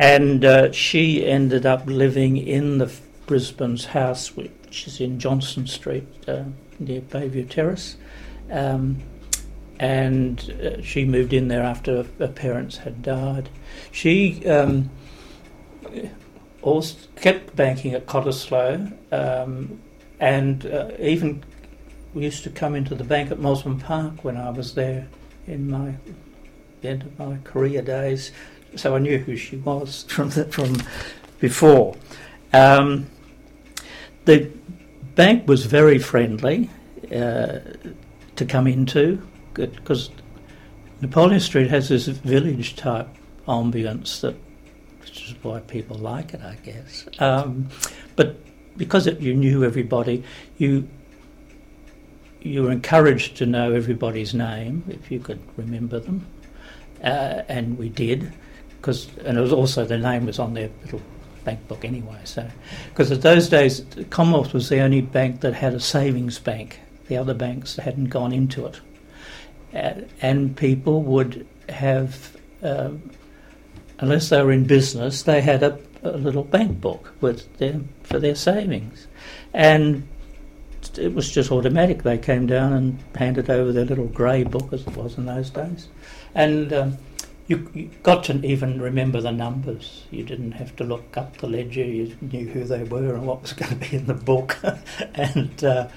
And uh, she ended up living in the Brisbane's house, which is in Johnston Street uh, near Bayview Terrace. Um, and uh, she moved in there after her parents had died. She um, also kept banking at Cottesloe um, and uh, even used to come into the bank at Mosman Park when I was there in my the end of my career days. So I knew who she was from the, from before. Um, the bank was very friendly uh, to come into because Napoleon Street has this village type ambience that, which is why people like it, I guess. Um, but because it, you knew everybody, you you were encouraged to know everybody's name if you could remember them, uh, and we did, because and it was also the name was on their little bank book anyway. So, because at those days, Commonwealth was the only bank that had a savings bank. The other banks hadn't gone into it and people would have, um, unless they were in business, they had a, a little bank book with their, for their savings, and it was just automatic. They came down and handed over their little grey book, as it was in those days, and. Um, you, you, got to even remember the numbers. You didn't have to look up the ledger. You knew who they were and what was going to be in the book, and uh,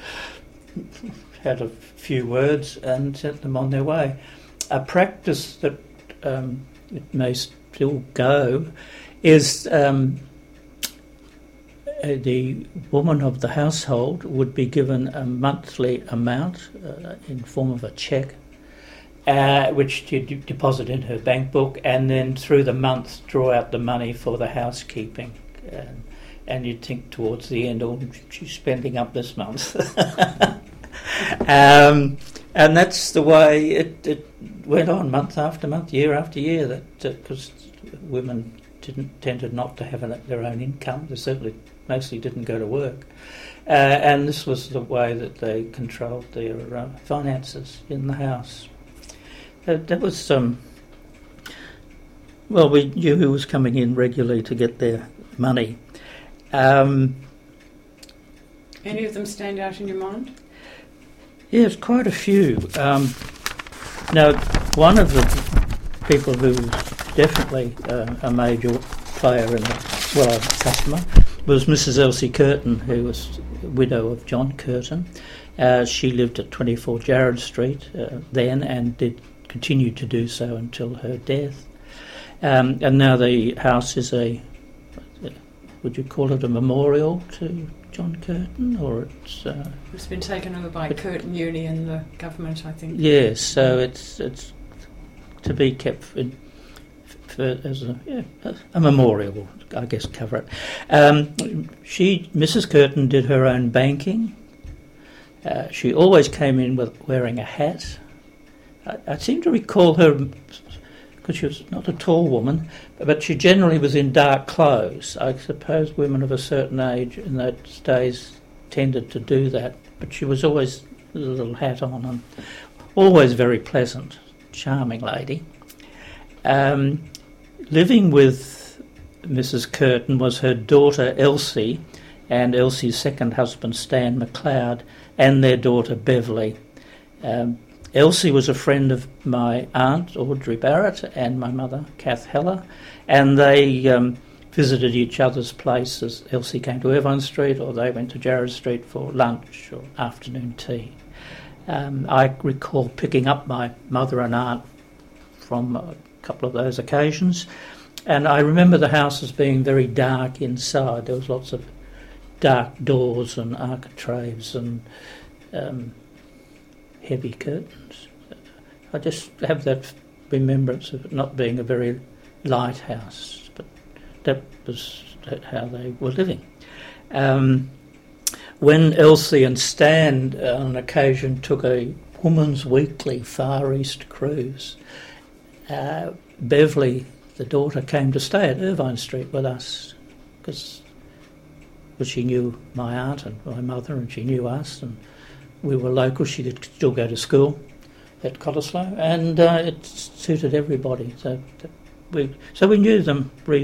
had a few words and sent them on their way. A practice that um, it may still go is um, uh, the woman of the household would be given a monthly amount uh, in form of a cheque, uh, which she'd deposit in her bank book, and then through the month draw out the money for the housekeeping. Um, and you'd think towards the end, oh, she's spending up this month. um, and that's the way it, it, went on month after month, year after year. That because uh, women didn't tended not to have an, their own income. They certainly mostly didn't go to work, uh, and this was the way that they controlled their uh, finances in the house. Uh, that was um, well, we knew who was coming in regularly to get their money. Um, Any of them stand out in your mind? Yes, quite a few. Um, now, one of the people who was definitely uh, a major player in the, well, a customer, was Mrs. Elsie Curtin, who was widow of John Curtin. Uh, she lived at 24 Jarrad Street uh, then and did continue to do so until her death. Um, and now the house is a, would you call it a memorial to John Curtin, or it's uh, it's been taken over by Curtin Uni and the government, I think. Yes, so it's it's to be kept for, as a, yeah, a memorial, I guess, cover it. Um, she, Mrs. Curtin, did her own banking. Uh, she always came in with wearing a hat. I, I seem to recall her because she was not a tall woman, but she generally was in dark clothes. I suppose women of a certain age in those days tended to do that, but she was always with a little hat on and always very pleasant, charming lady. Um, living with Mrs. Curtin was her daughter Elsie and Elsie's second husband Stan McLeod and their daughter Beverly. Um, Elsie was a friend of my aunt Audrey Barrett and my mother Kath Heller, and they um, visited each other's places. Elsie came to Irvine Street, or they went to Jarrad Street for lunch or afternoon tea. Um, I recall picking up my mother and aunt from a couple of those occasions, and I remember the house as being very dark inside. There was lots of dark doors and architraves and um, heavy curtains. I just have that remembrance of it not being a very light house, but that was how they were living. Um, when Elsie and Stan, uh, on occasion, took a woman's weekly Far East cruise, uh, Beverly, the daughter, came to stay at Irvine Street with us because she knew my aunt and my mother, and she knew us, and we were local. She could still go to school at Cottesloe, and uh, it suited everybody. So we so we knew them reasonably